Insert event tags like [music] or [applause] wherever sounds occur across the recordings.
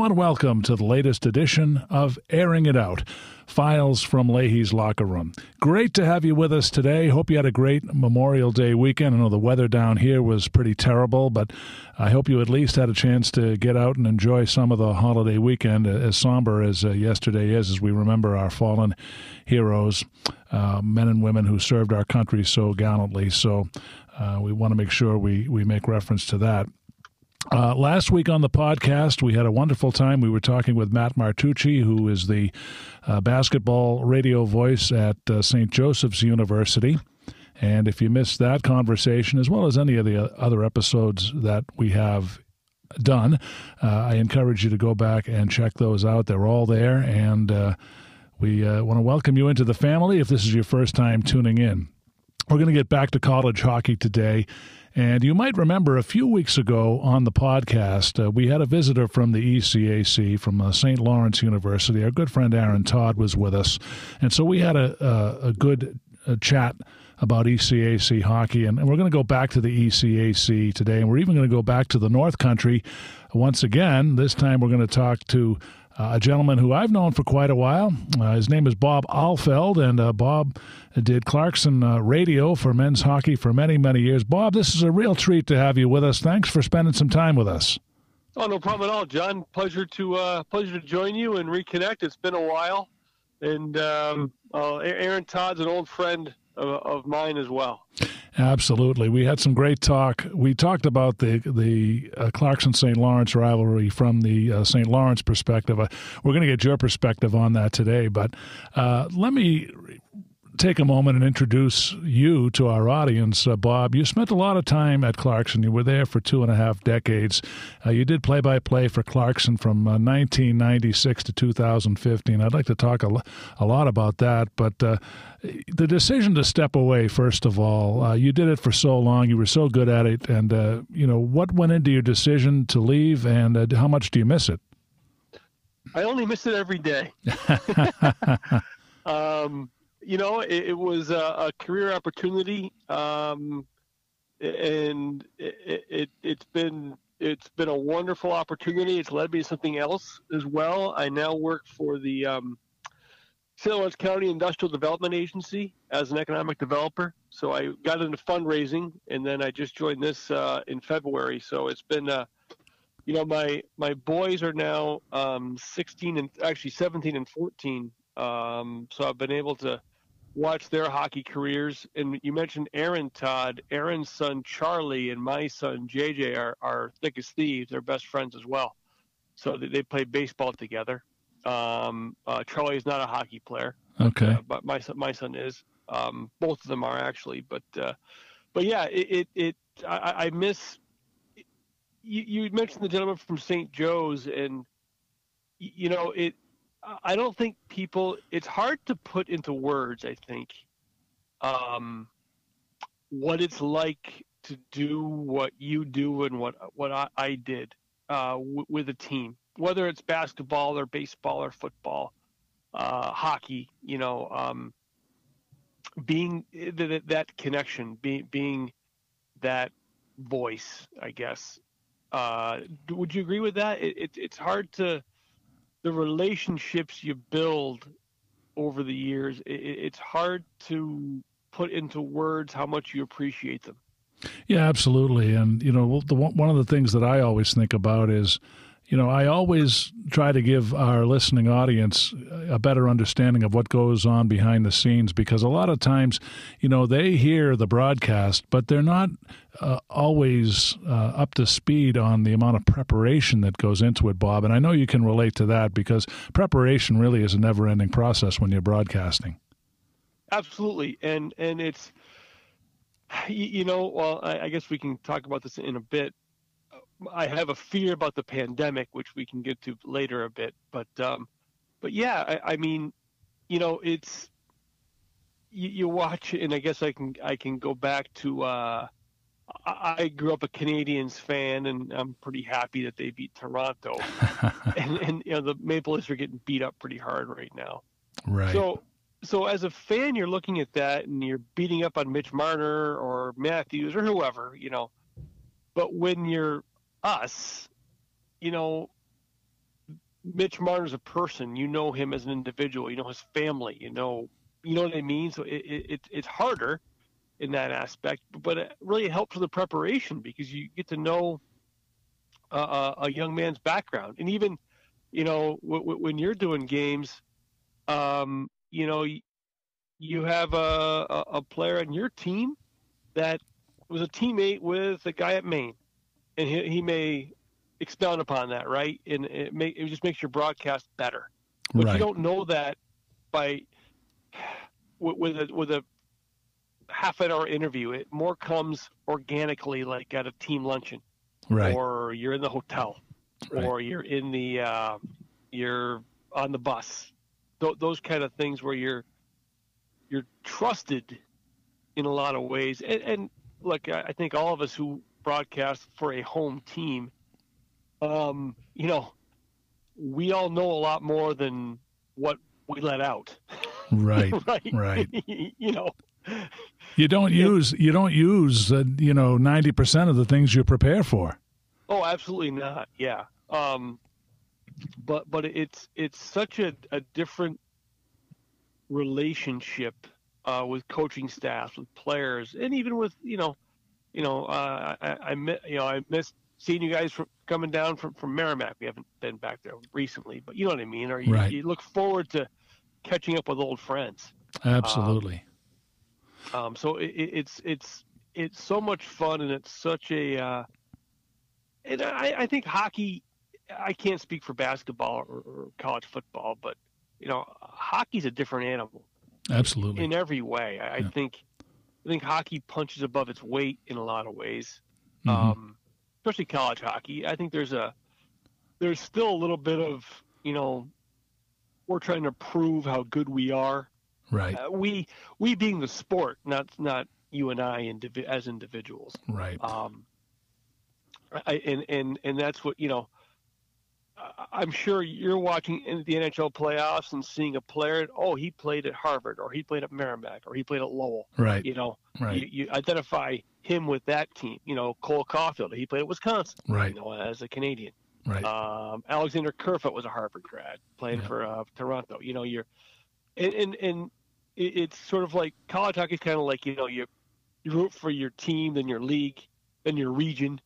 Everyone. Welcome to the latest edition of Airing It Out Files from Leahy's Locker Room. Great to have you with us today. Hope you had a great Memorial Day weekend. I know the weather down here was pretty terrible, but I hope you at least had a chance to get out and enjoy some of the holiday weekend, as somber as uh, yesterday is, as we remember our fallen heroes, uh, men and women who served our country so gallantly. So uh, we want to make sure we, we make reference to that. Uh, last week on the podcast, we had a wonderful time. We were talking with Matt Martucci, who is the uh, basketball radio voice at uh, St. Joseph's University. And if you missed that conversation, as well as any of the other episodes that we have done, uh, I encourage you to go back and check those out. They're all there. And uh, we uh, want to welcome you into the family if this is your first time tuning in. We're going to get back to college hockey today. And you might remember a few weeks ago on the podcast, uh, we had a visitor from the ECAC from uh, St. Lawrence University. Our good friend Aaron Todd was with us. And so we had a, a, a good a chat about ECAC hockey. And, and we're going to go back to the ECAC today. And we're even going to go back to the North Country once again. This time we're going to talk to uh, a gentleman who I've known for quite a while. Uh, his name is Bob Ahlfeld, and uh, Bob did Clarkson uh, radio for men's hockey for many, many years. Bob, this is a real treat to have you with us. Thanks for spending some time with us. Oh, no problem at all, John. Pleasure to uh, pleasure to join you and reconnect. It's been a while, and um, uh, Aaron Todd's an old friend of, of mine as well. Absolutely, we had some great talk. We talked about the the uh, Clarkson St. Lawrence rivalry from the uh, St. Lawrence perspective. Uh, we're going to get your perspective on that today, but uh, let me take a moment and introduce you to our audience. Uh, Bob, you spent a lot of time at Clarkson. You were there for two and a half decades. Uh, you did play by play for Clarkson from uh, 1996 to 2015. I'd like to talk a, a lot about that, but uh, the decision to step away, first of all, uh, you did it for so long, you were so good at it, and, uh, you know, what went into your decision to leave, and how much do you miss it? I only miss it every day. [laughs] [laughs] um, you know, it, it was a, a, career opportunity, um, and it, it it's been it's been a wonderful opportunity. It's led me to something else as well. I now work for the um, St. Lawrence County Industrial Development Agency as an economic developer. So I got into fundraising, and then I just joined this uh, in February. So it's been, uh, you know, my my boys are now um, 16 and actually 17 and 14. Um, so I've been able to watch their hockey careers. And you mentioned Aaron Todd. Aaron's son Charlie and my son JJ are, are thick as thieves. They're best friends as well. So they, they play baseball together. Um, uh, Charlie is not a hockey player. Okay. Uh, but my son, my son is. Um, both of them are actually. But uh, but yeah, it it, it I, I miss. You, you mentioned the gentleman from St. Joe's, and you know it I don't think people. It's hard to put into words. I think um, what it's like to do what you do and what what I, I did uh, w- with a team, whether it's basketball or baseball or football, uh, hockey. You know, um, being th- that connection, being being that voice. I guess. Uh, would you agree with that? It, it, it's hard to the relationships you build over the years, it, it's hard to put into words how much you appreciate them. Yeah, absolutely. And you know, the, one of the things that I always think about is you know, I always try to give our listening audience a better understanding of what goes on behind the scenes because a lot of times, you know, they hear the broadcast, but they're not uh, always uh, up to speed on the amount of preparation that goes into it, Bob. And I know you can relate to that because preparation really is a never ending process when you're broadcasting. Absolutely. And, and it's, [sighs] you know, well, I guess we can talk about this in a bit I have a fear about the pandemic, which we can get to later a bit. But um, but yeah, I, I mean, you know, it's you, you, watch, and I guess I can I can go back to. Uh, I, I grew up a Canadiens fan, and I'm pretty happy that they beat Toronto. [laughs] and, and you know the Maple Leafs are getting beat up pretty hard right now. Right. So so as a fan, you're looking at that, and you're beating up on Mitch Marner or Matthews or whoever, you know. But when you're us, you know, Mitch Marner's a person. You know him as an individual. You know his family. You know, you know what I mean. So it, it it's harder in that aspect, but it really helps with the preparation because you get to know uh, a young man's background, and even you know w- w- when you're doing games, um, you know you have a, a player on your team that was a teammate with a guy at Maine, and he, he may expound upon that, right? And it, may, it just makes your broadcast better. But right. you don't know that by with a with a half an hour interview. It more comes organically, like at a team luncheon, right? Or you're in the hotel, right. or you're in the uh, you're on the bus. Th- those kind of things where you're you're trusted in a lot of ways. And, and look, I think all of us who broadcast for a home team um, you know, we all know a lot more than what we let out. [laughs] Right. right. Right. [laughs] you know. You don't use you don't use uh, you know ninety percent of the things you prepare for. Oh, absolutely not. Yeah. Um, but but it's it's such a, a different relationship uh, with coaching staffs, with players, and even with you know, you know, uh, I, I you know I missed seeing you guys from coming down from, from Merrimack. We haven't been back there recently, but you know what I mean. Or you, right. you look forward to catching up with old friends. Absolutely. Um, um, so it, it's it's it's so much fun, and it's such a. Uh, and I, I think hockey. I can't speak for basketball or, or college football, but you know, hockey's a different animal. Absolutely. In every way, I, yeah. I think. I think hockey punches above its weight in a lot of ways. Mm-hmm. Um, especially college hockey. I think there's a there's still a little bit of you know we're trying to prove how good we are. Right. Uh, we we being the sport, not not you and I indivi- as individuals. Right. Um. I, and and and that's what you know. I'm sure you're watching the NHL playoffs and seeing a player. Oh, he played at Harvard, or he played at Merrimack, or he played at Lowell. Right. You know, right. You, you identify him with that team. You know, Cole Caufield, he played at Wisconsin. Right. You know, as a Canadian. Right. Um, Alexander Kerfoot was a Harvard grad, playing yeah. for uh, Toronto. You know, you're, and and, and it's sort of like college hockey is kind of like you know you you root for your team, then your league, then your region,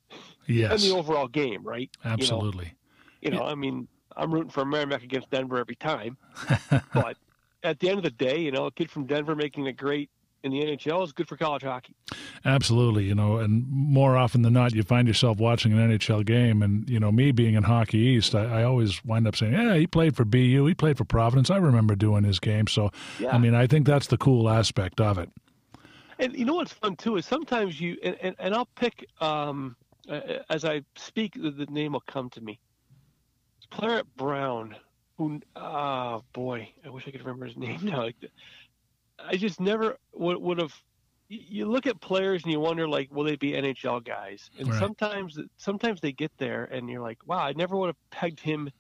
yes, and the overall game, right? Absolutely. You know, you know I mean, I'm rooting for a Merrimack against Denver every time, [laughs] but at the end of the day, you know, a kid from Denver making a great in the NHL is good for college hockey. Absolutely, you know, and more often than not, you find yourself watching an NHL game, and you know, me being in Hockey East, I, I always wind up saying, "Yeah, he played for BU, he played for Providence. I remember doing his game." So, yeah. I mean, I think that's the cool aspect of it. And you know what's fun too is sometimes you and, and, and I'll pick um, as I speak, the name will come to me. Claret Brown, who, oh boy, I wish I could remember his [laughs] name now. Like, I just never would, would have. You look at players and you wonder, like, will they be NHL guys? And right. sometimes, sometimes they get there, and you're like, wow, I never would have pegged him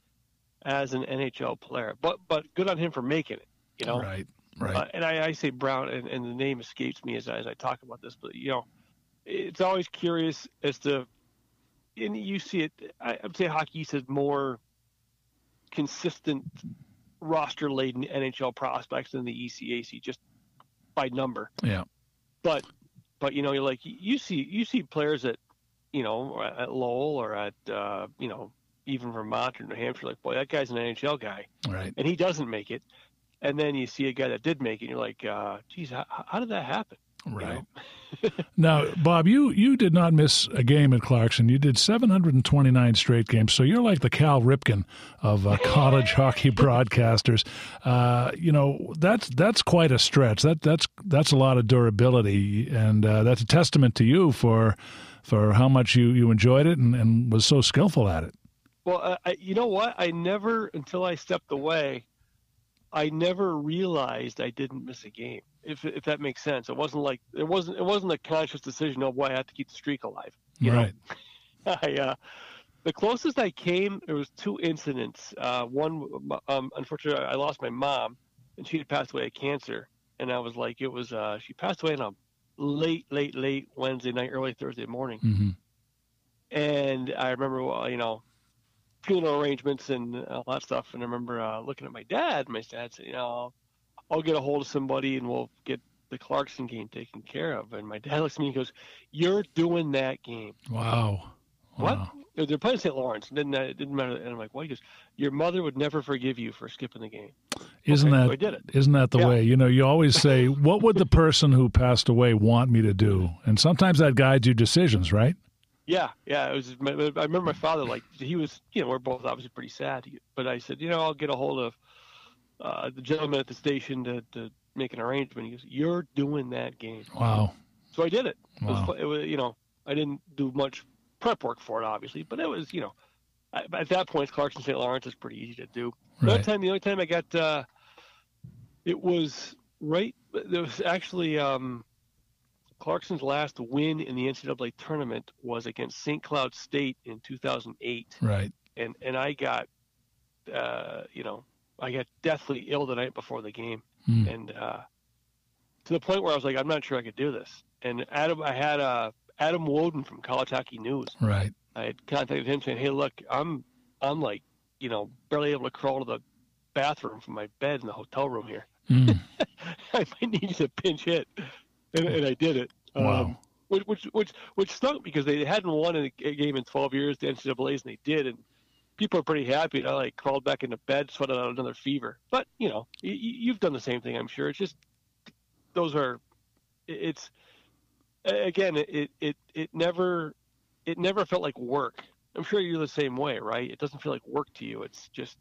as an NHL player. But, but good on him for making it. You know, right, right. Uh, and I, I, say Brown, and, and the name escapes me as, as I talk about this, but you know, it's always curious as to, and you see it. I, would say hockey says more consistent roster laden NHL prospects than the ECAC just by number. Yeah. But but you know you're like you see you see players at you know at Lowell or at uh, you know even Vermont or New Hampshire like boy that guy's an NHL guy. Right. And he doesn't make it. And then you see a guy that did make it and you're like uh geez how, how did that happen? Right. [laughs] now, Bob, you you did not miss a game at Clarkson. You did 729 straight games, so you're like the Cal Ripken of uh, [laughs] college hockey broadcasters. Uh, you know that's that's quite a stretch. That that's that's a lot of durability, and uh, that's a testament to you for for how much you, you enjoyed it and, and was so skillful at it. Well, I, you know what? I never until I stepped away. I never realized I didn't miss a game if if that makes sense. It wasn't like it wasn't it wasn't a conscious decision. Oh boy, I have to keep the streak alive. You right. Know? [laughs] I uh, the closest I came, there was two incidents. Uh, one, um, unfortunately, I lost my mom, and she had passed away of cancer. And I was like, it was uh, she passed away on a late, late, late Wednesday night, early Thursday morning. Mm-hmm. And I remember, well, you know, funeral arrangements and all that stuff. And I remember uh, looking at my dad. My dad said, you know, I'll get a hold of somebody and we'll get the Clarkson game taken care of. And my dad [laughs] looks at me and goes, "You're doing that game." Wow. What? Wow. They're playing St. Lawrence. It didn't it didn't matter. And I'm like, "What?" He goes, "Your mother would never forgive you for skipping the game." Isn't Okay, that so I did it. Isn't that the Yeah. way? You know, you always say, [laughs] "What would the person who passed away want me to do?" And sometimes that guides your decisions, right? Yeah, yeah. It was. I remember my father. Like he was. You know, we're both obviously pretty sad. But I said, you know, I'll get a hold of uh, the gentleman at the station to, to make an arrangement. He goes, "You're doing that game." Wow. So I did it. It, was, Wow. it was, you know, I didn't do much prep work for it, obviously, but it was, you know, I, at that point, Clarkson St. Lawrence is pretty easy to do. The only Right. time, the only time I got, uh, it was right. There was actually um, Clarkson's last win in the NCAA tournament was against St. Cloud State in 2008, Right. and and I got, uh, you know, I got deathly ill the night before the game Hmm. and uh, to the point where I was like, I'm not sure I could do this. And Adam, I had uh, Adam Wodon from Hockey News. Right. I had contacted him saying, Hey, look, I'm I'm like, you know, barely able to crawl to the bathroom from my bed in the hotel room here. Mm. [laughs] I might need you to pinch hit, and, and I did it. Um, wow. which which which which stunk because they hadn't won a game in 12 years, the NCAA's, and they did, and people are pretty happy. And I like crawled back into bed, sweated out another fever. But you know, y- y- you've done the same thing, I'm sure. It's just those are, it's again, it it it never it never felt like work. I'm sure you're the same way, right? It doesn't feel like work to you. It's just,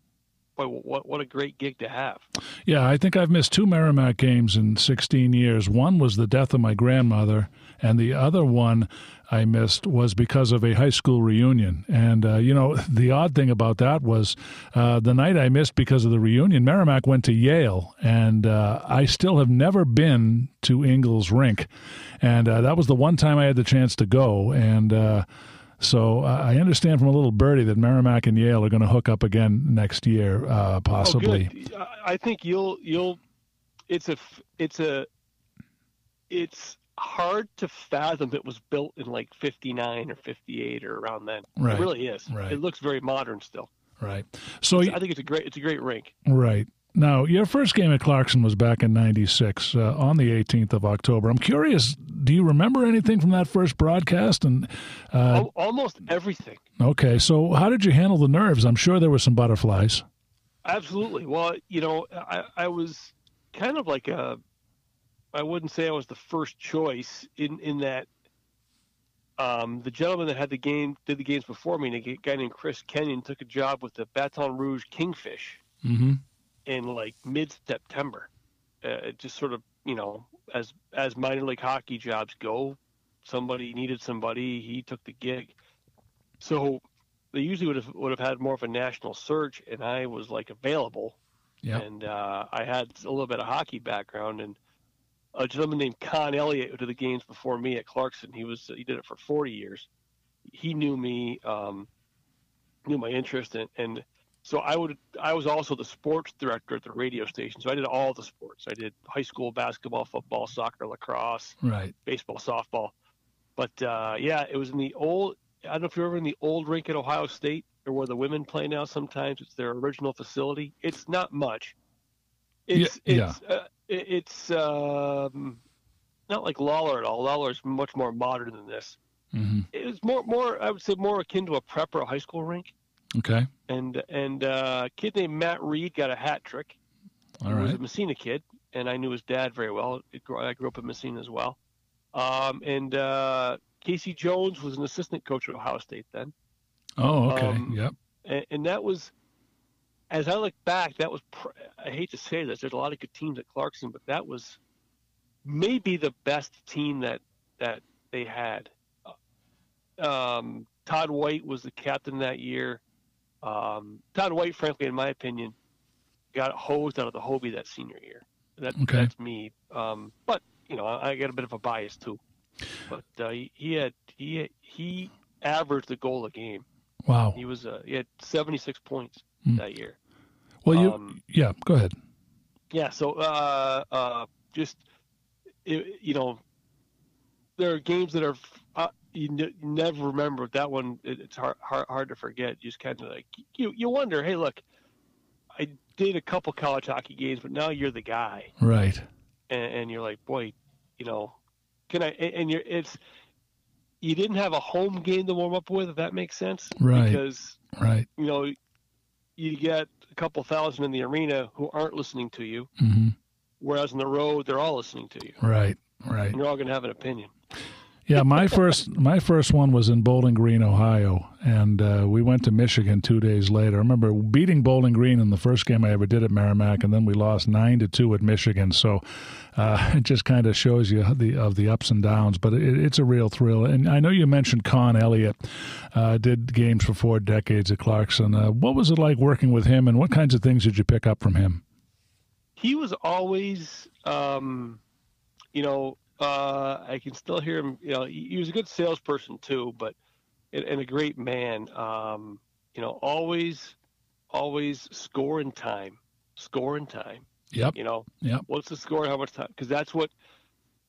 boy, what what a great gig to have. Yeah, I think I've missed two Merrimack games in 16 years. One was the death of my grandmother, and the other one I missed was because of a high school reunion. And, uh, you know, [laughs] the odd thing about that was uh, the night I missed because of the reunion, Merrimack went to Yale, and uh, I still have never been to Ingalls Rink. And uh, that was the one time I had the chance to go. And, uh, so uh, I understand from a little birdie that Merrimack and Yale are going to hook up again next year, uh, possibly. Oh. I think you'll you'll. It's a it's a. It's hard to fathom it was built in like 59 or 58 or around then. Right. It really is. Right. It looks very modern still. Right. So I think it's a great it's a great rink. Right. Now, your first game at Clarkson was back in 96 uh, on the 18th of October. I'm curious, do you remember anything from that first broadcast? And uh, Almost everything. okay, so how did you handle the nerves? I'm sure there were some butterflies. Absolutely. Well, you know, I, I was kind of like a, I wouldn't say I was the first choice in, in that um, the gentleman that had the game, did the games before me, a guy named Chris Kenyon, took a job with the Baton Rouge Kingfish Mm-hmm. In like mid September. Uh, just sort of, you know, as, as minor league hockey jobs go, somebody needed somebody, he took the gig. So they usually would have, would have had more of a national search and I was like available Yeah. and uh, I had a little bit of hockey background. And a gentleman named Con Elliott, who did the games before me at Clarkson, he was he did it for 40 years. He knew me, um, knew my interest, and, and so I would I was also the sports director at the radio station. So I did all the sports. I did high school basketball, football, soccer, lacrosse, Right. baseball, softball. But uh, yeah, it was in the old. I don't know if you're ever in the old rink at Ohio State or where the women play now. Sometimes it's their original facility. It's not much. It's Yeah, it's uh, it's um, not like Lawler at all. Lawler is much more modern than this. Mm-hmm. It was more more I would say more akin to a prep or a high school rink. Okay. And and uh, a kid named Matt Reed got a hat trick. All He was a Massena kid, and I knew his dad very well. I grew up in Massena as well. Um, and uh, Casey Jones was an assistant coach at Ohio State then, Oh, okay. um, yep. and, and that was, as I look back, that was. Pr- I hate to say this. There's a lot of good teams at Clarkson, but that was maybe the best team that that they had. Um, Todd White was the captain that year. Um, Todd White, frankly, in my opinion, got hosed out of the Hobey that senior year. That, Okay. That's me. Um, but you know, I, I got a bit of a bias too. But uh, he, he had he he averaged a goal a game. Wow. He was uh, he had 76 points Hmm. that year. Well, you. um, yeah. Go ahead. Yeah, so uh, uh, just it, you know, there are games that are uh, you, n- you never remember that one. It, it's hard, hard hard to forget. You just kind of like you you wonder, hey, look, I did a couple college hockey games, but now you're the guy, Right. and, and you're like, boy, you know, can I? And and you're it's you didn't have a home game to warm up with, if that makes sense, Right. Because Right. you know you get a couple thousand in the arena who aren't listening to you, hmm whereas on the road they're all listening to you, Right. Right. and you're all going to have an opinion. Yeah, my [laughs] first my first one was in Bowling Green, Ohio, and uh, we went to Michigan two days later. I remember beating Bowling Green in the first game I ever did at Merrimack, and then we lost nine to two at Michigan. So uh, [laughs] it just kind of shows you the of the ups and downs. But it, it's a real thrill. And I know you mentioned Con Elliott uh, did games for four decades at Clarkson. Uh, what was it like working with him, and what kinds of things did you pick up from him? he was always, um, you know, uh, I can still hear him. You know, he, he was a good salesperson too, but and, and a great man. Um, you know, always, always scoring time, scoring time. Yep. You know, Yep. what's the score? How much time? Because that's what.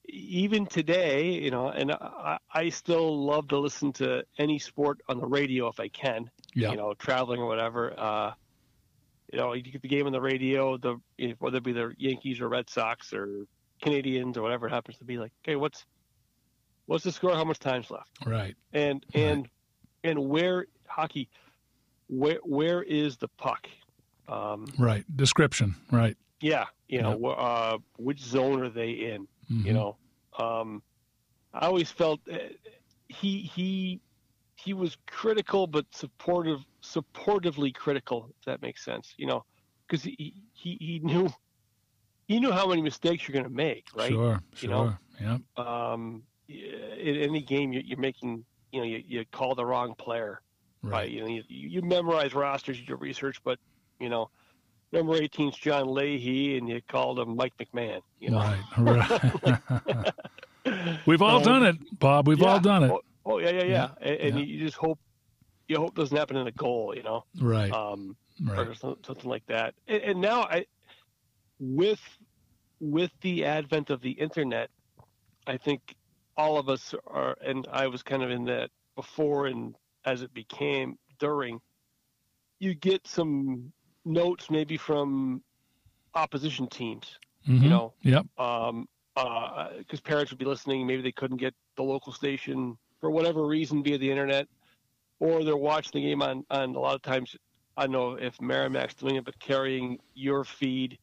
Even today, you know, and I, I still love to listen to any sport on the radio if I can Yeah. you know, traveling or whatever. Uh, you know, you get the game on the radio, the whether it be the Yankees or Red Sox or Canadiens or whatever it happens to be. Like, okay, what's what's the score? How much time's left? Right. And Right. and and where hockey, where where is the puck? Um, Right. Description. Right. yeah, you know, Yep. uh, which zone are they in? Mhm. you know um i always felt uh, he he he was critical but supportive supportively critical if that makes sense you know because he, he he knew he knew how many mistakes you're going to make right Sure. You Sure. know? Yep. um in any game you're, you're making you know you, you call the wrong player right, Right. you know you, you memorize rosters you do research but you know number 18's john leahy and you called him mike mcmahon you know Right. [laughs] Right. [laughs] We've all Um, done it, Bob. We've all done it. Oh, oh, yeah, yeah, yeah. And, and Yeah. you just hope you hope it doesn't happen in a goal, you know, Right. um, Right. or something like that. And, and now I, with with the advent of the internet, I think all of us are, and I was kind of in that before and as it became during. You get some notes maybe from opposition teams, Mhm. you know, Yep. um, because parents would be listening. Maybe they couldn't get the local station for whatever reason via the internet, or they're watching the game on, on a lot of times. I don't know if Merrimack's doing it, but carrying your feed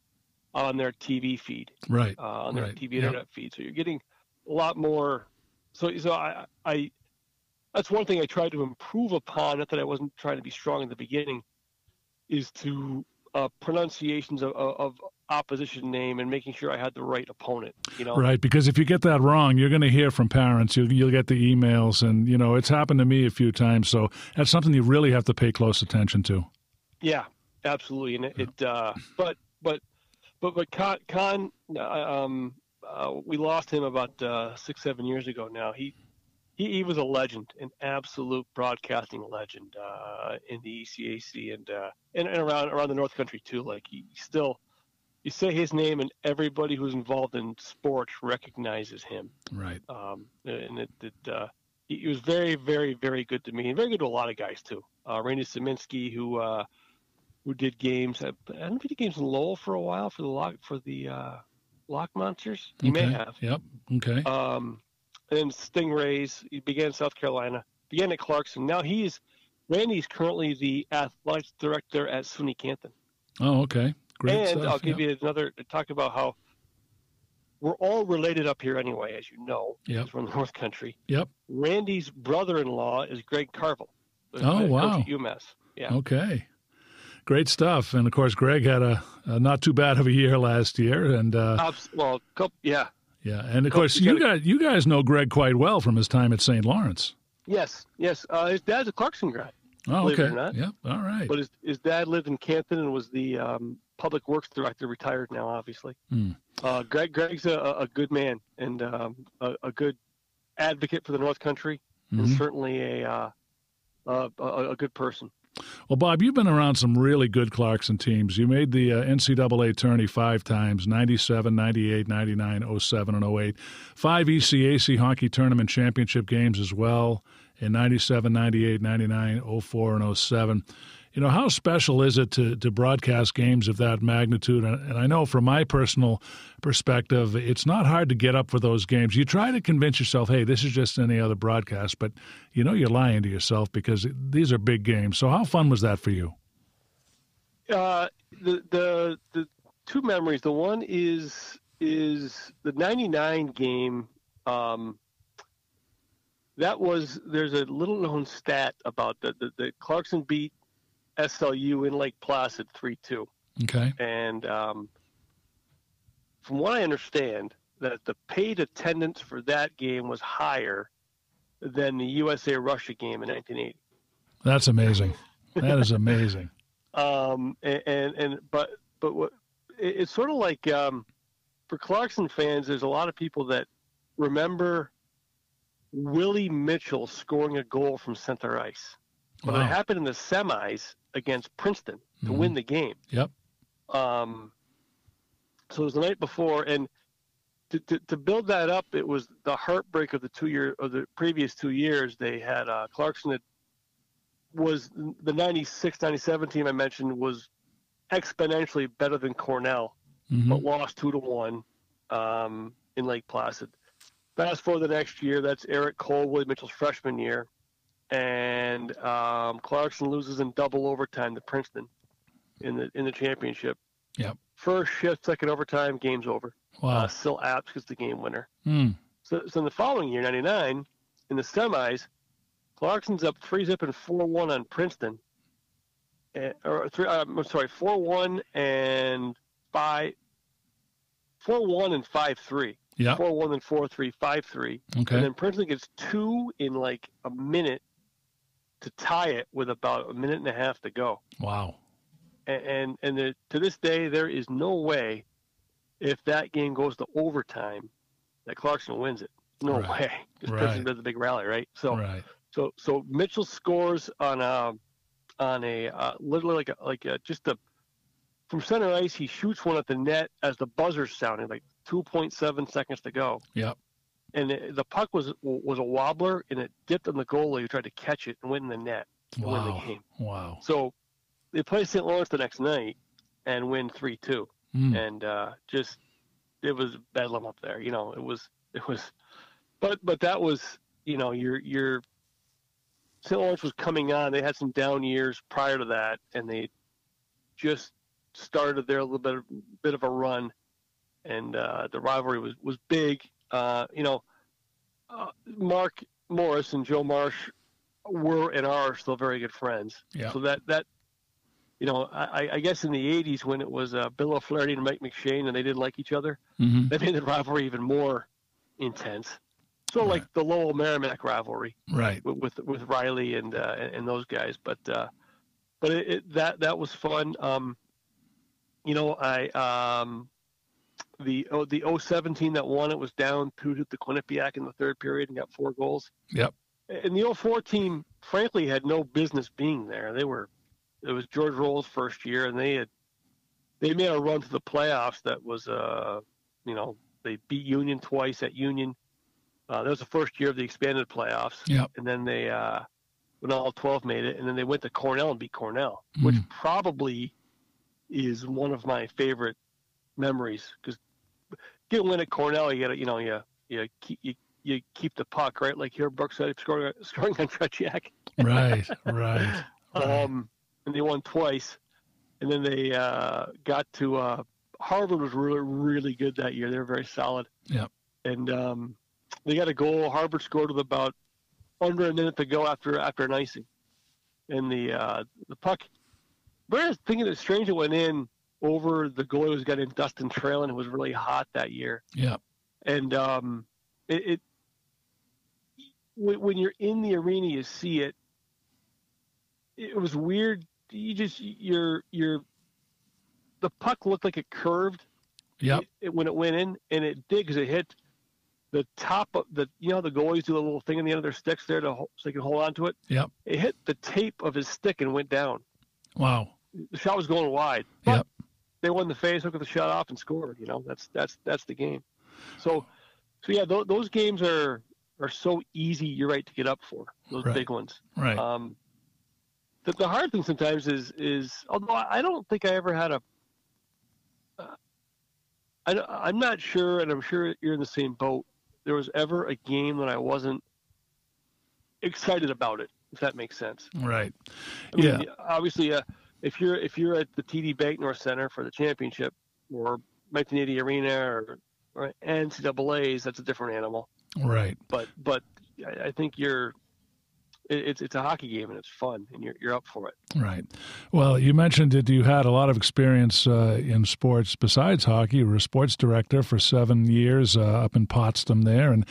on their TV feed, Right. uh, on their Right, TV yep. internet feed. So you're getting a lot more. So, so I, I, that's one thing I tried to improve upon. Not that I wasn't trying to be strong in the beginning, is to uh, pronunciations of, of, opposition name and making sure I had the right opponent. You know, Right, because if you get that wrong, you're going to hear from parents. You'll, you'll get the emails, and you know it's happened to me a few times. So that's something you really have to pay close attention to. Yeah, absolutely. And it, it uh, but but but but Con, uh, um, uh, we lost him about uh, six seven years ago. Now he he, he was a legend, an absolute broadcasting legend uh, in the ECAC and uh, and, and around around the North Country too. Like he still. You say his name, and everybody who's involved in sports recognizes him. Right. um, and it, it uh, he, was very, very, very good to me, and very good to a lot of guys too. Uh, Randy Sieminski, who uh, who did games, I don't know if he did games in Lowell for a while for the lock for the uh, Lock Monsters. He may have. Yep. Okay. Um, and then Stingrays. He began in South Carolina, began at Clarkson. Now he's Randy's currently the athletics director at SUNY Canton. oh, okay. Great and stuff. I'll give Yep. you another talk about how we're all related up here anyway, as you know, Yep. because the North Country. Yep. Randy's brother-in-law is Greg Carvel. Oh, wow. at UMass. Yeah. Okay. Great stuff. And of course, Greg had a, a not too bad of a year last year, and uh, well, couple, yeah. yeah, and of Coach, course, you guys you guys know Greg quite well from his time at St. Lawrence. Yes, yes. Uh, his dad's a Clarkson grad, Oh, Believe it okay. or not. Yep. All right. but his, his dad lived in Canton and was the um, public works director, retired now, obviously. Hmm. Uh, Greg Greg's a, a good man and um, a, a good advocate for the North Country, and Mhm. certainly a, uh, a a good person. Well, Bob, you've been around some really good Clarkson teams. You made the uh, NCAA tourney five times 97, 98, 99, 07, and 08. Five ECAC hockey tournament championship games as well in 97, 98, 99, 04, and 07 you know, how special is it to, to broadcast games of that magnitude? And, I know from my personal perspective, it's not hard to get up for those games. You try to convince yourself, hey, this is just any other broadcast, but you know you're lying to yourself because these are big games. So, how fun was that for you? Uh, the the the two memories. The one is is the '99 game. Um, that was there's a little known stat about the, the, the Clarkson beat SLU in Lake Placid 3 2. Okay. And um, from what I understand, that the paid attendance for that game was higher than the USA Russia game in 1980. That's amazing. That is amazing. [laughs] um, and, and, and but but what it, it's sort of like um, for Clarkson fans, there's a lot of people that remember Willie Mitchell scoring a goal from center ice. But wow. it happened in the semis against Princeton to mm-hmm. win the game. Yep. Um, so it was the night before, and to, to, to, build that up, it was the heartbreak of the two year of the previous two years. They had uh, Clarkson had, was the 96 97 team I mentioned was exponentially better than Cornell, mm-hmm. but lost two to one um, in Lake Placid. Fast forward the next year, that's Eric Cole, Willie Mitchell's freshman year and um, Clarkson loses in double overtime to Princeton in the in the championship. Yep. First shift, second overtime, game's over. Wow. Uh, Syl Apps gets the game winner. Mm. So, so in the following year, '99, in the semis, Clarkson's up three zip and four one on Princeton. And, or three, uh, I'm sorry, four one and five, four one and five three. Yeah. Four one and four three five three. Okay. And then Princeton gets two in like a minute to tie it with about a minute and a half to go. Wow. And and, and the, to this day, there is no way if that game goes to overtime that Clarkson wins it. No right. way. [laughs] Because right. Does a big rally, right? So right. so so Mitchell scores on a on a uh, literally like a, like a, just a from center ice. He shoots one at the net as the buzzer's sounding, like 2.7 seconds to go. Yep and it, the puck was was a wobbler, and it dipped on the goalie who tried to catch it and went in the net to wow. win the game. Wow! So they play St. Lawrence the next night and win three two, mm. and uh, just it was bedlam up there. You know, it was it was, but but that was you know your your St. Lawrence was coming on. They had some down years prior to that, and they just started there a little bit bit of a run, and uh, the rivalry was was big uh, you know, uh, Mark Morris and Joe Marsh were and are still very good friends. Yeah. So that that you know, I, I guess in the '80s when it was uh, Bill O'Flaherty and Mike McShane and they didn't like each other, mm-hmm. that made the rivalry even more intense. So right. like the Lowell Merrimack rivalry, right? With with, with Riley and uh, and those guys, but uh, but it, it, that that was fun. Um, you know, I um, the oh, the 017 that won it was down two to the Quinnipiac in the third period and got four goals. Yep. And the 04 team, frankly, had no business being there. They were, it was George Roll's first year, and they had, they made a run to the playoffs that was, uh, you know, they beat Union twice at Union. Uh, that was the first year of the expanded playoffs. Yep. And then they, uh, when all 12 made it, and then they went to Cornell and beat Cornell, mm. which probably is one of my favorite memories because get win at Cornell, you got to, you know, you, you, keep, you, you keep the puck, right? Like here, Brooks said, scoring, scoring on Tretiak. right, right, [laughs] Um, and they won twice. And then they uh, got to uh, Harvard was really, really good that year. They were very solid. Yeah. And um, they got a goal. Harvard scored with about under a minute to go after after an icing. And the uh, the puck, we're thinking it's strange it went in over the goalie was getting Dustin Traylen. It was really hot that year. Yeah. And um, it, it when you're in the arena, you see it. It was weird. You just you're you're the puck looked like it curved. Yeah. When it went in, and it did because it hit the top of the you know the goalies do a little thing in the end of their sticks there to so they can hold on to it. Yep. It hit the tape of his stick and went down. Wow. The shot was going wide. But Yep. They won the face, took the shot off, and scored. You know that's that's that's the game. So, so yeah, th- those games are are so easy. You're right to get up for those Right. big ones. Right. Um, the, the hard thing sometimes is is although I don't think I ever had a. Uh, I, don't- I'm not sure, and I'm sure you're in the same boat. There was ever a game that I wasn't excited about it, if that makes sense. right. I mean, Yeah. obviously, uh, if you're if you're at the TD Bank North Center for the championship or 1980 Arena or, or NCAA's, that's a different animal. Right. But but I, I think you're it's it's a hockey game and it's fun and you're you're up for it. Right. Well, you mentioned that you had a lot of experience uh, in sports besides hockey. You were a sports director for seven years uh, up in Potsdam there. And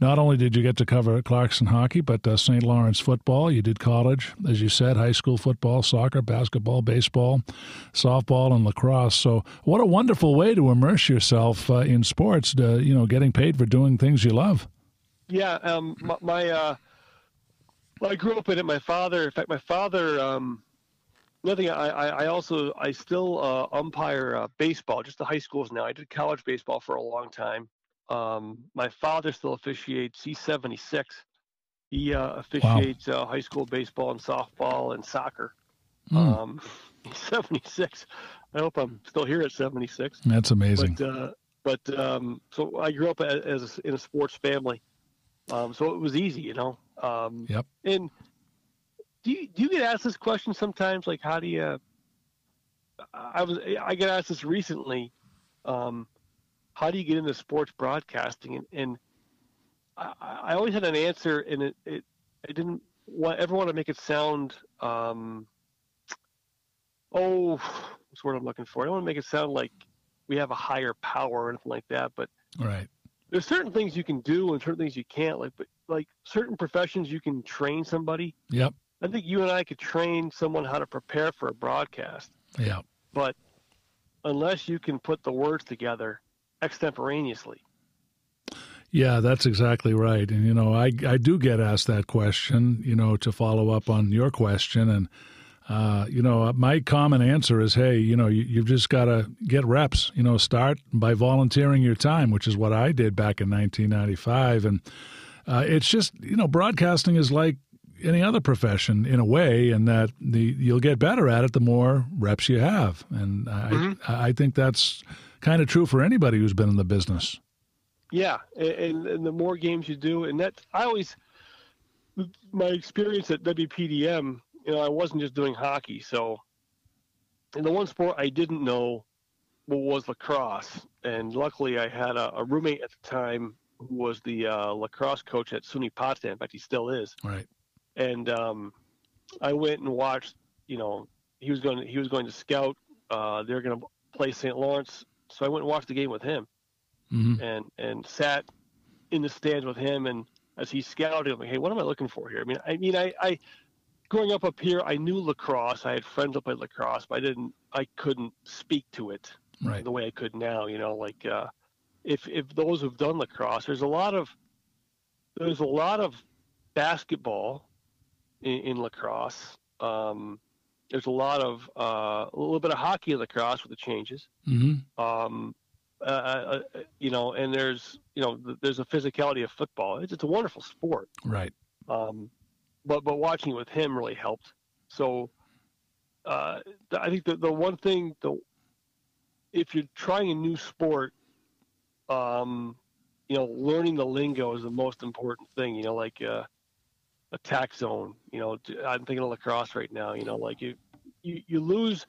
not only did you get to cover Clarkson hockey, but uh, St. Lawrence football. You did college, as you said, high school football, soccer, basketball, baseball, softball, and lacrosse. So, what a wonderful way to immerse yourself uh, in sports, uh, you know, getting paid for doing things you love. Yeah, um, my, my uh, well, I grew up in it. My father, in fact, my father. Um, nothing. I, I, I also I still uh, umpire uh, baseball, just the high schools now. I did college baseball for a long time. Um, my father still officiates. He's seventy six. He uh, officiates uh, high school baseball and softball and soccer. Hmm, Um, [laughs] he's seventy six. I hope I'm still here at seventy six. that's amazing. But uh, but um, so I grew up as, as in a sports family, um, so it was easy, you know. Um, Yep. And do you do you get asked this question sometimes? Like, how do you? I was I get asked this recently. Um, how do you get into sports broadcasting? And, and I, I always had an answer, and it it I didn't want ever want to make it sound. Um, oh, what's the word I'm looking for? I don't want to make it sound like we have a higher power or anything like that, but right. There's certain things you can do and certain things you can't. Like, but like certain professions, you can train somebody. Yep. I think you and I could train someone how to prepare for a broadcast, Yeah. but unless you can put the words together extemporaneously, Yeah, that's exactly right. And you know, I I do get asked that question, you know, to follow up on your question and uh, you know, my common answer is, hey, you know, you, you've just got to get reps. You know, start by volunteering your time, which is what I did back in 1995. And uh, it's just, you know, broadcasting is like any other profession in a way, in that the you'll get better at it the more reps you have. And I, I think that's kind of true for anybody who's been in the business. Yeah, and, and the more games you do, and that I always my experience at WPDM, you know, I wasn't just doing hockey. So, and the one sport I didn't know was lacrosse, and luckily I had a, a roommate at the time who was the uh, lacrosse coach at SUNY Potsdam. In fact, he still is. Right. And um, I went and watched. You know, he was going. To, he was going to scout. Uh, they're going to play St. Lawrence, so I went and watched the game with him hmm and and sat in the stands with him and as he scouted I'm like hey what am i looking for here i mean i mean i i growing up up here i knew lacrosse i had friends that played lacrosse but i didn't i couldn't speak to it Right. the way i could now you know like uh if if those who've done lacrosse there's a lot of there's a lot of basketball in, in lacrosse um there's a lot of uh, a little bit of hockey in lacrosse with the changes hmm um, uh, uh, uh, you know, and there's, you know, th- there's a physicality of football. It's, it's a wonderful sport. Right. Um, but but watching it with him really helped. So uh, I think the the one thing the if you're trying a new sport, um, you know, learning the lingo is the most important thing. You know, like uh, attack zone. You know, I'm thinking of lacrosse right now. You know, like you you, you lose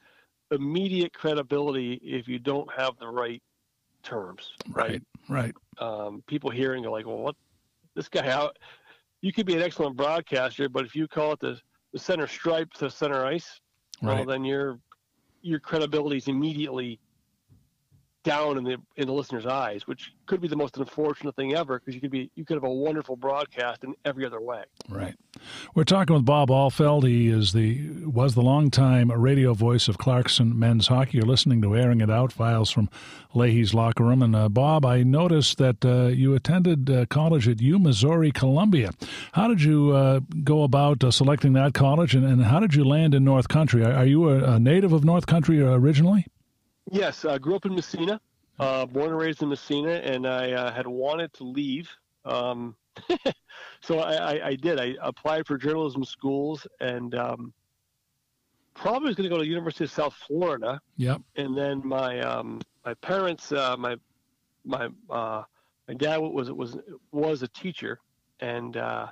immediate credibility if you don't have the right terms. Right. Right. um, people hearing are like, well, what this guy out? You could be an excellent broadcaster, but if you call it the, the center stripe to center ice, well, then your your credibility is immediately down in the in the listener's eyes, which could be the most unfortunate thing ever because you could be you could have a wonderful broadcast in every other way. Right. We're talking with Bob Ahlfeld. He is the was the longtime radio voice of Clarkson men's hockey. You're listening to airing it out files from Leahy's locker room. And uh, Bob, I noticed that uh, you attended uh, college at U Missouri Columbia. How did you uh, go about uh, selecting that college, and, and, how did you land in North Country? Are, are you a, a native of North Country originally? Yes, I grew up in Massena, uh, born and raised in Massena, and I uh, had wanted to leave. Um, [laughs] so I, I, I, did. I applied for journalism schools and um, probably was going to go to the University of South Florida. Yep. And then my um, my parents, uh, my my uh, my dad was was was a teacher, and uh,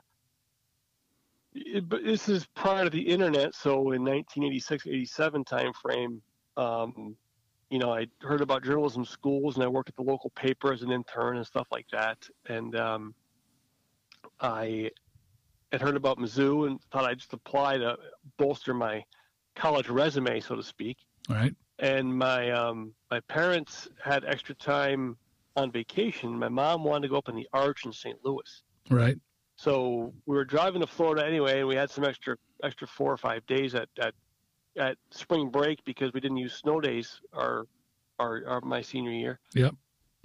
it, but this is prior to the internet. So in 1986, 87 time frame. Um, you know, I heard about journalism schools and I worked at the local paper as an intern and stuff like that. And um, I had heard about Mizzou and thought I'd just apply to bolster my college resume, so to speak. Right. And my um, my parents had extra time on vacation. My mom wanted to go up in the Arch in St. Louis. Right. So we were driving to Florida anyway, and we had some extra extra four or five days at, at at spring break because we didn't use snow days our, our, our my senior year. Yep.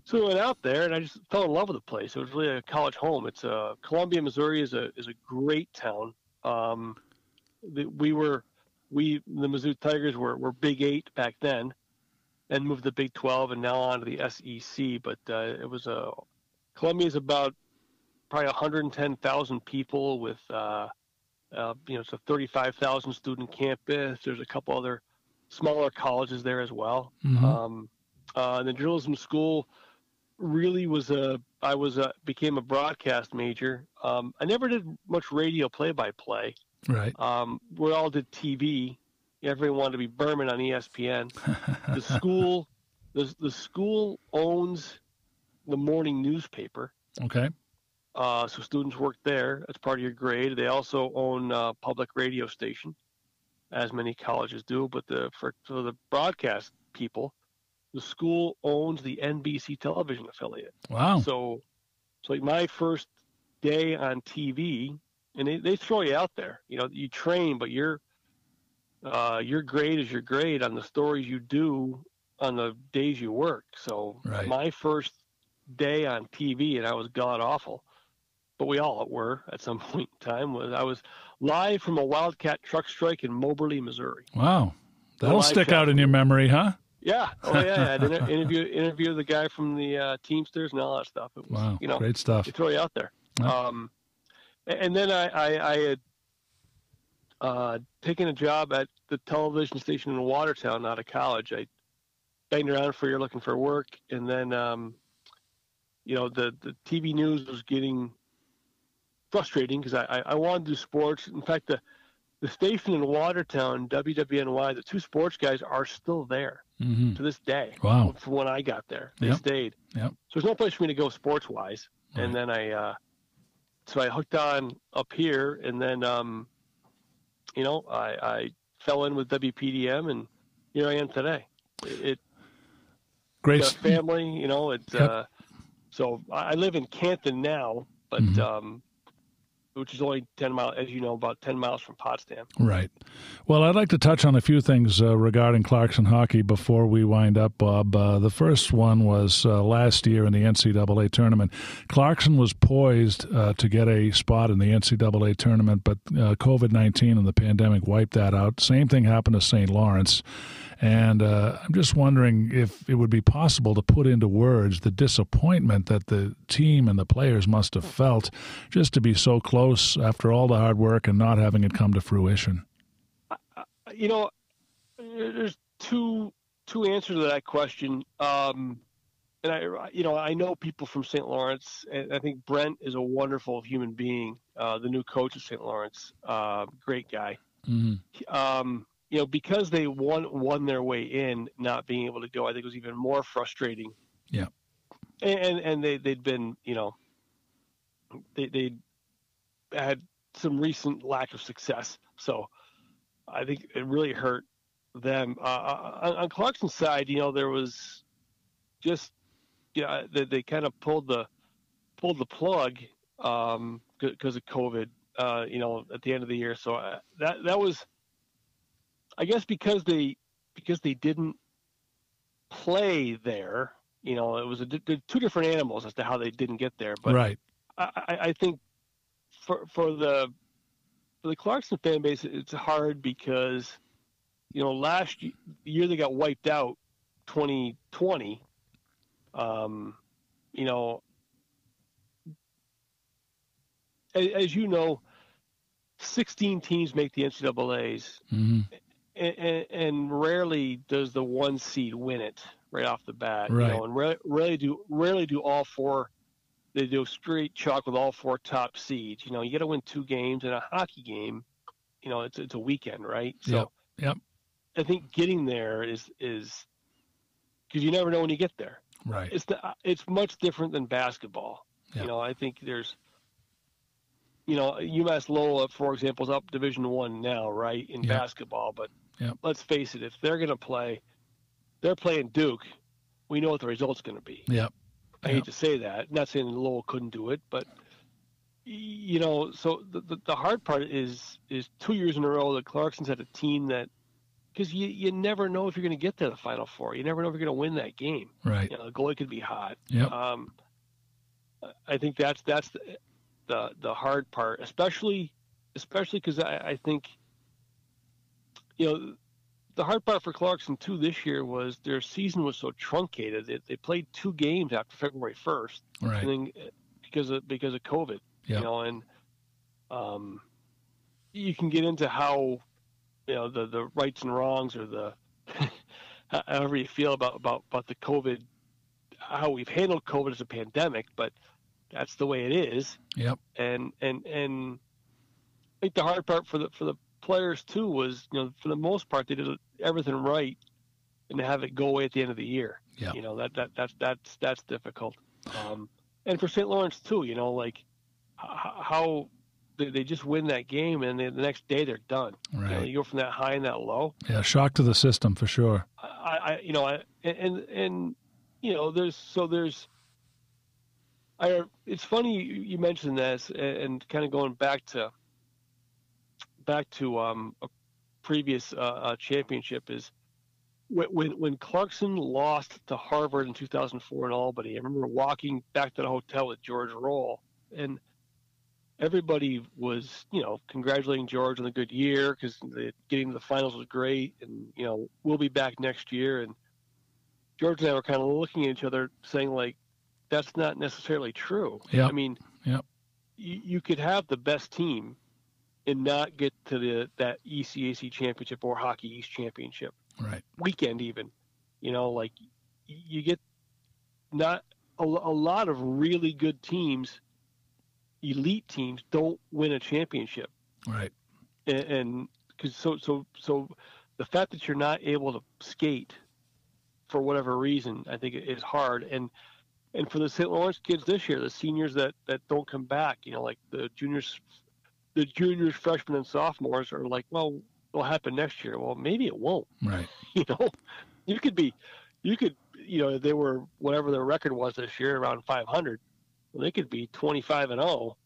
So we went out there, and I just fell in love with the place. It was really a college home. It's a uh, Columbia, Missouri is a is a great town. Um, the, we were we the Mizzou Tigers were were Big Eight back then, and moved to Big Twelve, and now on to the SEC. But uh, it was a Columbia is about probably 110,000 people with uh, uh, you know, it's a 35,000 student campus. There's a couple other smaller colleges there as well. Mm-hmm. Um, uh, the journalism school really was a. I was a became a broadcast major. Um, I never did much radio play-by-play. Right. Um, we all did TV. Everyone wanted to be Berman on ESPN. the [laughs] school, the the school owns the morning newspaper. Okay. Uh, so students work there as part of your grade. They also own a public radio station, as many colleges do. But the for, for the broadcast people, the school owns the NBC television affiliate. Wow. So, so like my first day on TV, and they, they throw you out there. You know, you train, but your uh, your grade is your grade on the stories you do on the days you work. So right. my first day on TV, and I was god awful but we all were at some [laughs] point in time. Was I was live from a wildcat truck strike in Moberly, Missouri. Wow, that'll stick out in your memory, huh? Yeah. Oh yeah. I had [laughs] inter- interview interview the guy from the uh, Teamsters and all that stuff. It was, wow. You know, great stuff. They throw you out there. Um, and then I I, I had uh, taken a job at the television station in Watertown out of college. I banged around for a year looking for work, and then um, you know the the TV news was getting frustrating because I, I, wanted to do sports. In fact, the the station in Watertown, WWNY, the two sports guys are still there mm-hmm. to this day. Wow! From when I got there, they yep. stayed. Yep. So there's no place for me to go sports wise. Right. And then I, uh, so I hooked on up here, and then, um, you know, I, I fell in with WPDM, and here I am today. It, it great family, you know. It's yep. uh, so I live in Canton now, but mm-hmm. um, which is only 10 miles, as you know, about 10 miles from Potsdam. Right. Well, I'd like to touch on a few things uh, regarding Clarkson hockey before we wind up, Bob. Uh, the first one was uh, last year in the NCAA tournament. Clarkson was poised uh, to get a spot in the NCAA tournament, but uh, COVID 19 and the pandemic wiped that out. Same thing happened to St. Lawrence. And uh, I'm just wondering if it would be possible to put into words the disappointment that the team and the players must have felt just to be so close after all the hard work and not having it come to fruition. You know, there's two two answers to that question. Um, and I, you know, I know people from St. Lawrence, and I think Brent is a wonderful human being. Uh, the new coach of St. Lawrence, uh, great guy. Mm-hmm. Um, you know, because they won won their way in, not being able to go, I think was even more frustrating. Yeah. And and they they'd been, you know, they they had some recent lack of success, so I think it really hurt them. Uh, uh on, on Clarkson's side, you know, there was just yeah, they, they kind of pulled the pulled the plug because um, of COVID. Uh, you know, at the end of the year, so uh, that that was, I guess, because they because they didn't play there. You know, it was a, two different animals as to how they didn't get there. But right. I, I think for for the for the Clarkson fan base, it's hard because you know last year they got wiped out, 2020. Um, you know, as, as, you know, 16 teams make the NCAA's, mm-hmm. And, and, and, rarely does the one seed win it right off the bat. Right. You know, and rarely, rarely do rarely do all four they do straight chalk with all four top seeds. You know, you got to win two games in a hockey game. You know, it's it's a weekend, right? So, yep. yep. I think getting there is is because you never know when you get there. Right. It's the it's much different than basketball. Yep. You know, I think there's. You know, UMass Lowell, for example, is up Division One now, right, in yep. basketball. But yep. let's face it, if they're going to play, they're playing Duke. We know what the result's going to be. Yep. I hate to say that. Not saying Lowell couldn't do it, but you know, so the, the, the hard part is is two years in a row that Clarkson's had a team that because you you never know if you're going to get to the final four. You never know if you're going to win that game. Right. You know, the goalie could be hot. Yeah. Um, I think that's that's the the, the hard part, especially especially because I, I think you know the hard part for Clarkson too this year was their season was so truncated. They, they played two games after February first, right? Then, because of because of COVID, yep. you know, and um, you can get into how you know the the rights and wrongs or the [laughs] however you feel about about about the COVID, how we've handled COVID as a pandemic, but that's the way it is. Yep. And and and I think the hard part for the for the players too was you know for the most part they did everything right and to have it go away at the end of the year. Yeah. You know that that that's that's that's difficult. Um, and for St. Lawrence too, you know, like how they, they just win that game and the next day they're done. Right. You, know, you, go from that high and that low. Yeah, shock to the system for sure. I, I you know, I, and and you know, there's so there's. I, it's funny you mentioned this and, and kind of going back to back to um, a previous uh, uh, championship is when when Clarkson lost to Harvard in 2004 in Albany. I remember walking back to the hotel with George Roll, and everybody was you know congratulating George on the good year because getting to the finals was great, and you know we'll be back next year. And George and I were kind of looking at each other, saying like, "That's not necessarily true." Yeah. I mean, yeah. You, you could have the best team and not get to the that ECAC championship or Hockey East championship right weekend even. You know, like you get not a, a lot of really good teams, elite teams don't win a championship. Right. And because so so so the fact that you're not able to skate for whatever reason, I think is hard. And and for the St. Lawrence kids this year, the seniors that that don't come back, you know, like the juniors the juniors, freshmen, and sophomores are like, well, it'll happen next year. Well, maybe it won't. [laughs] Right. You know, you could be, you could, you know, they were whatever their record was this year, around 500. Well, they could be 25 and 0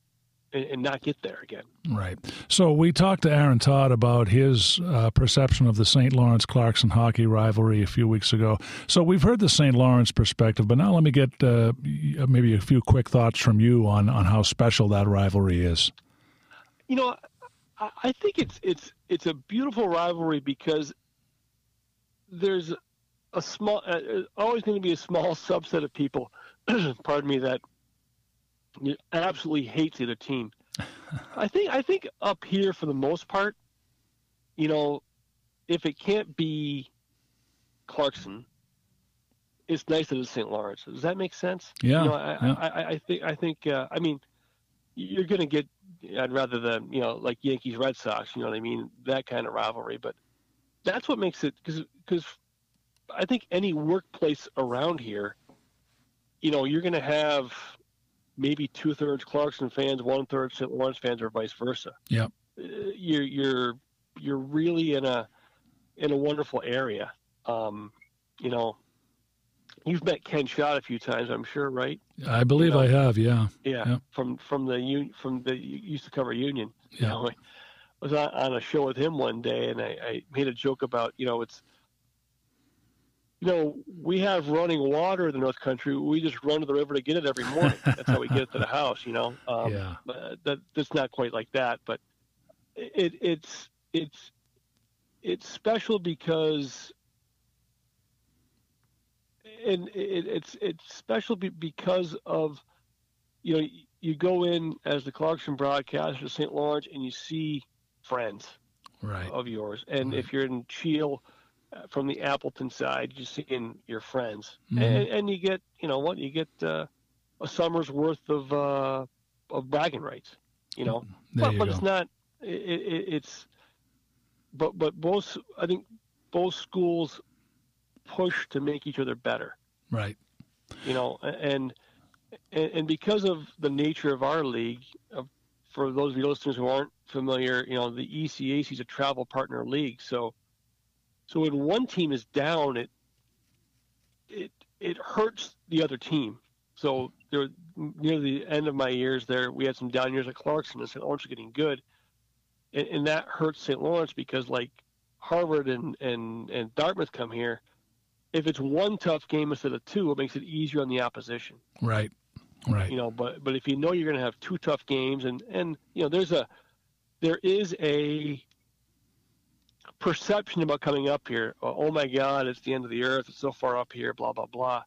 and, and, not get there again. Right. So we talked to Aaron Todd about his uh, perception of the St. Lawrence Clarkson hockey rivalry a few weeks ago. So we've heard the St. Lawrence perspective, but now let me get uh, maybe a few quick thoughts from you on on how special that rivalry is you know, I, I think it's it's it's a beautiful rivalry because there's a small, uh, uh always going to be a small [laughs] subset of people, [clears throat] pardon me, that absolutely hates the other team. [laughs] I think I think up here for the most part, you know, if it can't be Clarkson, it's nice that it's St. Lawrence. Does that make sense? Yeah. You know, I, yeah. I, I, think I think uh, I mean, you're going to get I'd rather than you know like Yankees Red Sox. You know what I mean? That kind of rivalry. But that's what makes it because because I think any workplace around here, you know, you're going to have maybe two thirds Clarkson fans, one third St. Lawrence fans, or vice versa. Yeah, uh, you're you're you're really in a in a wonderful area. Um, you know, You've met Ken Schott a few times, I'm sure, right? I believe You know, I have. Yeah. Yeah, Yep. from from the from the used to cover Union. You Yeah. know, I was on, a show with him one day, and I, I made a joke about you know it's you know we have running water in the North Country. We just run to the river to get it every morning. [laughs] That's how we get it to the house. You know, um, yeah. but that that's not quite like that, but it it's it's it's special because and it, it's it's special because of you know you go in as the Clarkson broadcaster to St. Lawrence and you see friends Right. of yours, and Right. if you're in Cheel uh, from the Appleton side, you're seeing your friends, Mhm. and, and you get you know what you get uh, a summer's worth of uh, of bragging rights, you know. There but you but go. it's not. It, it, it's but but both I think both schools push to make each other better. Right. You know, and and, and because of the nature of our league, for those of your listeners who aren't familiar, you know, the ECAC is a travel partner league. So so when one team is down, it it it hurts the other team. So there, near the end of my years there, we had some down years at Clarkson and St. Lawrence getting good, and, and that hurts St. Lawrence because like Harvard and, and and Dartmouth come here. If it's one tough game instead of two, it makes it easier on the opposition. Right. Right. You know, but but if you know you're going to have two tough games, and and you know there's a there is a perception about coming up here. Oh, oh my God, it's the end of the earth. It's so far up here. Blah blah blah.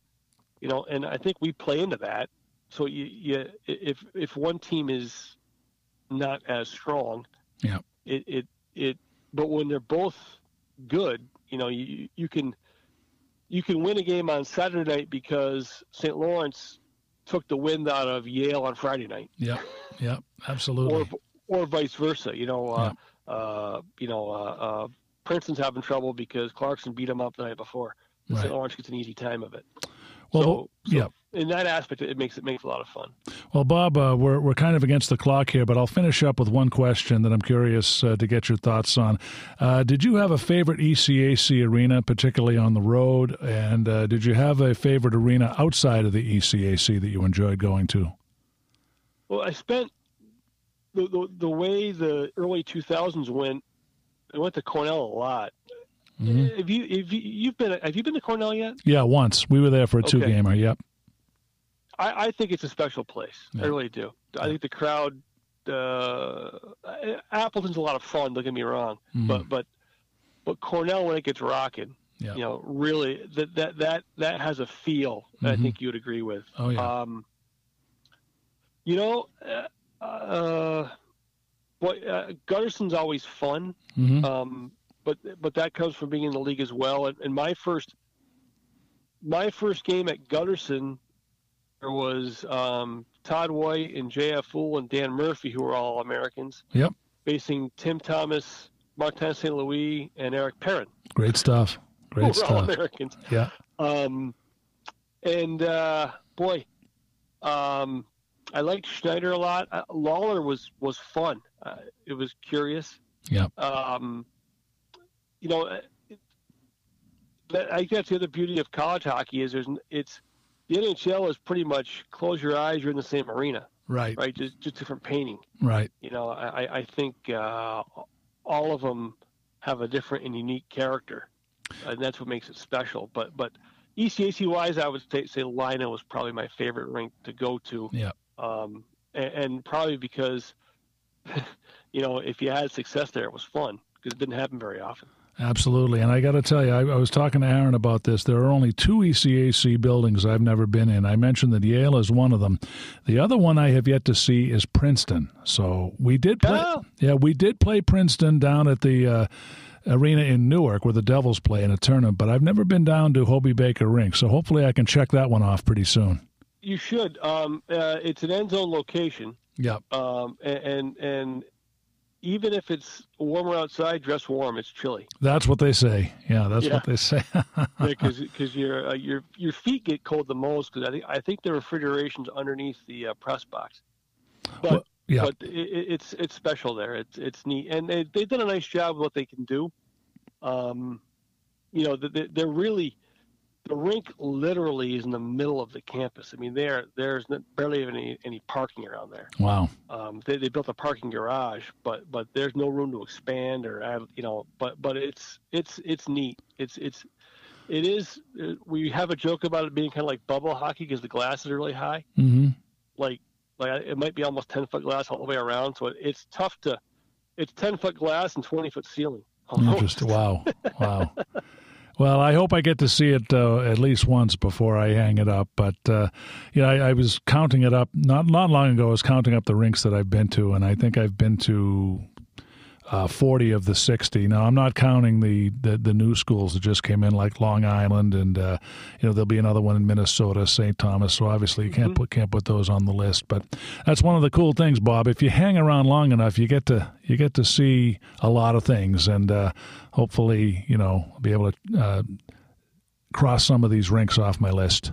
You know, and I think we play into that. So you, you if if one team is not as strong, Yeah. it it it. But when they're both good, you know, you you can you can win a game on Saturday night because St. Lawrence took the wind out of Yale on Friday night, Yep. Yep. Absolutely. or or vice versa. You know, uh, uh, you know, uh, uh, Princeton's having trouble because Clarkson beat them up the night before. Right. St. Lawrence gets an easy time of it. Well, so, so yeah. In that aspect, it makes it makes a lot of fun. Well, Bob, uh, we're we're kind of against the clock here, but I'll finish up with one question that I'm curious uh, to get your thoughts on. Uh, did you have a favorite ECAC arena, particularly on the road, and uh, did you have a favorite arena outside of the ECAC that you enjoyed going to? Well, I spent the the, the way the early 2000s went. I went to Cornell a lot. Mhm. Have you have you you've been have you been to Cornell yet? Yeah, once we were there for a Okay. two gamer. Yep. I, I think it's a special place. Yeah. I really do. I think the crowd. Uh, Appleton's a lot of fun. Don't get me wrong, Mhm. but but but Cornell when it gets rocking, Yeah. you know, really that that that that has a feel. that Mhm. I think you would agree with. Oh yeah. Um, you know, uh, uh, boy, uh, Gutterson's always fun, hmm um, but but that comes from being in the league as well. And, and my first my first game at Gutterson there was um, Todd White and J.F. Houle and Dan Murphy, who were all Americans, Yep. facing Tim Thomas, Martin St. Louis, and Eric Perrin, Great stuff. Great were all stuff. Americans. Yeah. Um, and uh, boy, um, I liked Schneider a lot. Uh, Lawler was was fun. Uh, it was curious. Yeah. Um, you know, uh, it, I think that's the other beauty of college hockey is there's it's the NHL is pretty much close your eyes, you're in the same arena, Right. right? Just just different painting. Right. You know, I, I- think uh, all of them have a different and unique character, and that's what makes it special. But but ECAC wise, I would say, say Lynah was probably my favorite rink to go to. Yeah. Um, and, and probably because, [laughs] you know, if you had success there, it was fun because it didn't happen very often. Absolutely. And I got to tell you, I, I was talking to Aaron about this. There are only two ECAC buildings I've never been in. I mentioned that Yale is one of them. The other one I have yet to see is Princeton. So we did play. Oh. Yeah, we did play Princeton down at the uh, arena in Newark where the Devils play in a tournament, but I've never been down to Hobey Baker Rink. So hopefully I can check that one off pretty soon. You should. Um, uh, it's an end zone location, Yep. um, and, and and even if it's warmer outside, dress warm. It's chilly. That's what they say. Yeah, that's Yeah. what they say. [laughs] because because your uh, your your feet get cold the most because I think I think the refrigeration's underneath the uh, press box. But Well, yeah. but it, it- it's it's special there. It's it's neat, and they they've done a nice job with what they can do. Um, you know they they're really the rink literally is in the middle of the campus. I mean, there there's barely any any parking around there. Wow. Um, they, they built a parking garage, but but there's no room to expand or add, you know. But but it's it's it's neat. It's it's it is. Uh, we have a joke about it being kind of like bubble hockey because the glass is really high. Mm-hmm. Like like it might be almost ten foot glass all the way around. So it, it's tough to. It's ten foot glass and twenty foot ceiling. [laughs] Interesting. Wow. Wow. [laughs] Well, I hope I get to see it uh, at least once before I hang it up. But uh, yeah, I, I, was counting it up not not long ago. I was counting up the rinks that I've been to, and I think I've been to uh, 40 of the 60. Now, I'm not counting the, the, the, new schools that just came in, like Long Island, and uh, you know there'll be another one in Minnesota, St. Thomas. So obviously you can't mm-hmm. put can't put those on the list. But that's one of the cool things, Bob. If you hang around long enough, you get to you get to see a lot of things, and uh, hopefully, you know, be able to uh, cross some of these rinks off my list.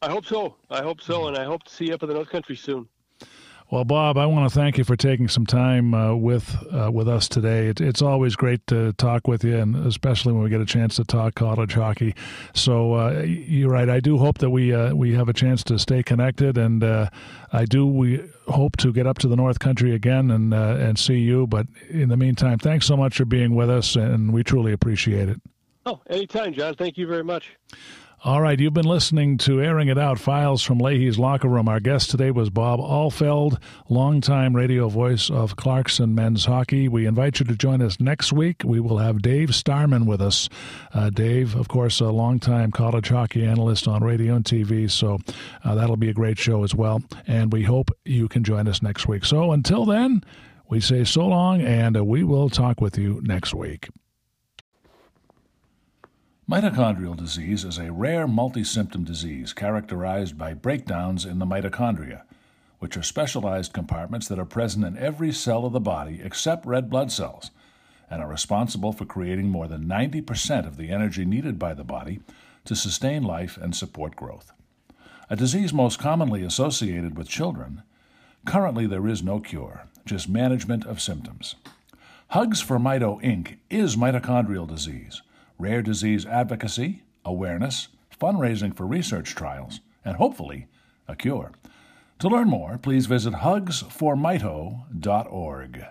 I hope so. I hope so, and I hope to see you up in the North Country soon. Well, Bob, I want to thank you for taking some time uh, with uh, with us today. It, it's always great to talk with you, and especially when we get a chance to talk college hockey. So uh, you're right. I do hope that we uh, we have a chance to stay connected, and uh, I do. We hope to get up to the North Country again and uh, and see you. But in the meantime, thanks so much for being with us, and we truly appreciate it. Oh, anytime, John. Thank you very much. All right, you've been listening to Airing It Out Files from Leahy's Locker Room. Our guest today was Bob Ahlfeld, longtime radio voice of Clarkson men's hockey. We invite you to join us next week. We will have Dave Starman with us. Uh, Dave, of course, a longtime college hockey analyst on radio and TV, so uh, that'll be a great show as well. And we hope you can join us next week. So until then, we say so long, and uh, we will talk with you next week. Mitochondrial disease is a rare multi-symptom disease characterized by breakdowns in the mitochondria, which are specialized compartments that are present in every cell of the body except red blood cells and are responsible for creating more than 90% of the energy needed by the body to sustain life and support growth. A disease most commonly associated with children, currently there is no cure, just management of symptoms. Hugs for Mito Inc. is mitochondrial disease rare disease advocacy, awareness, fundraising for research trials, and hopefully a cure. To learn more, please visit hugsformito.org.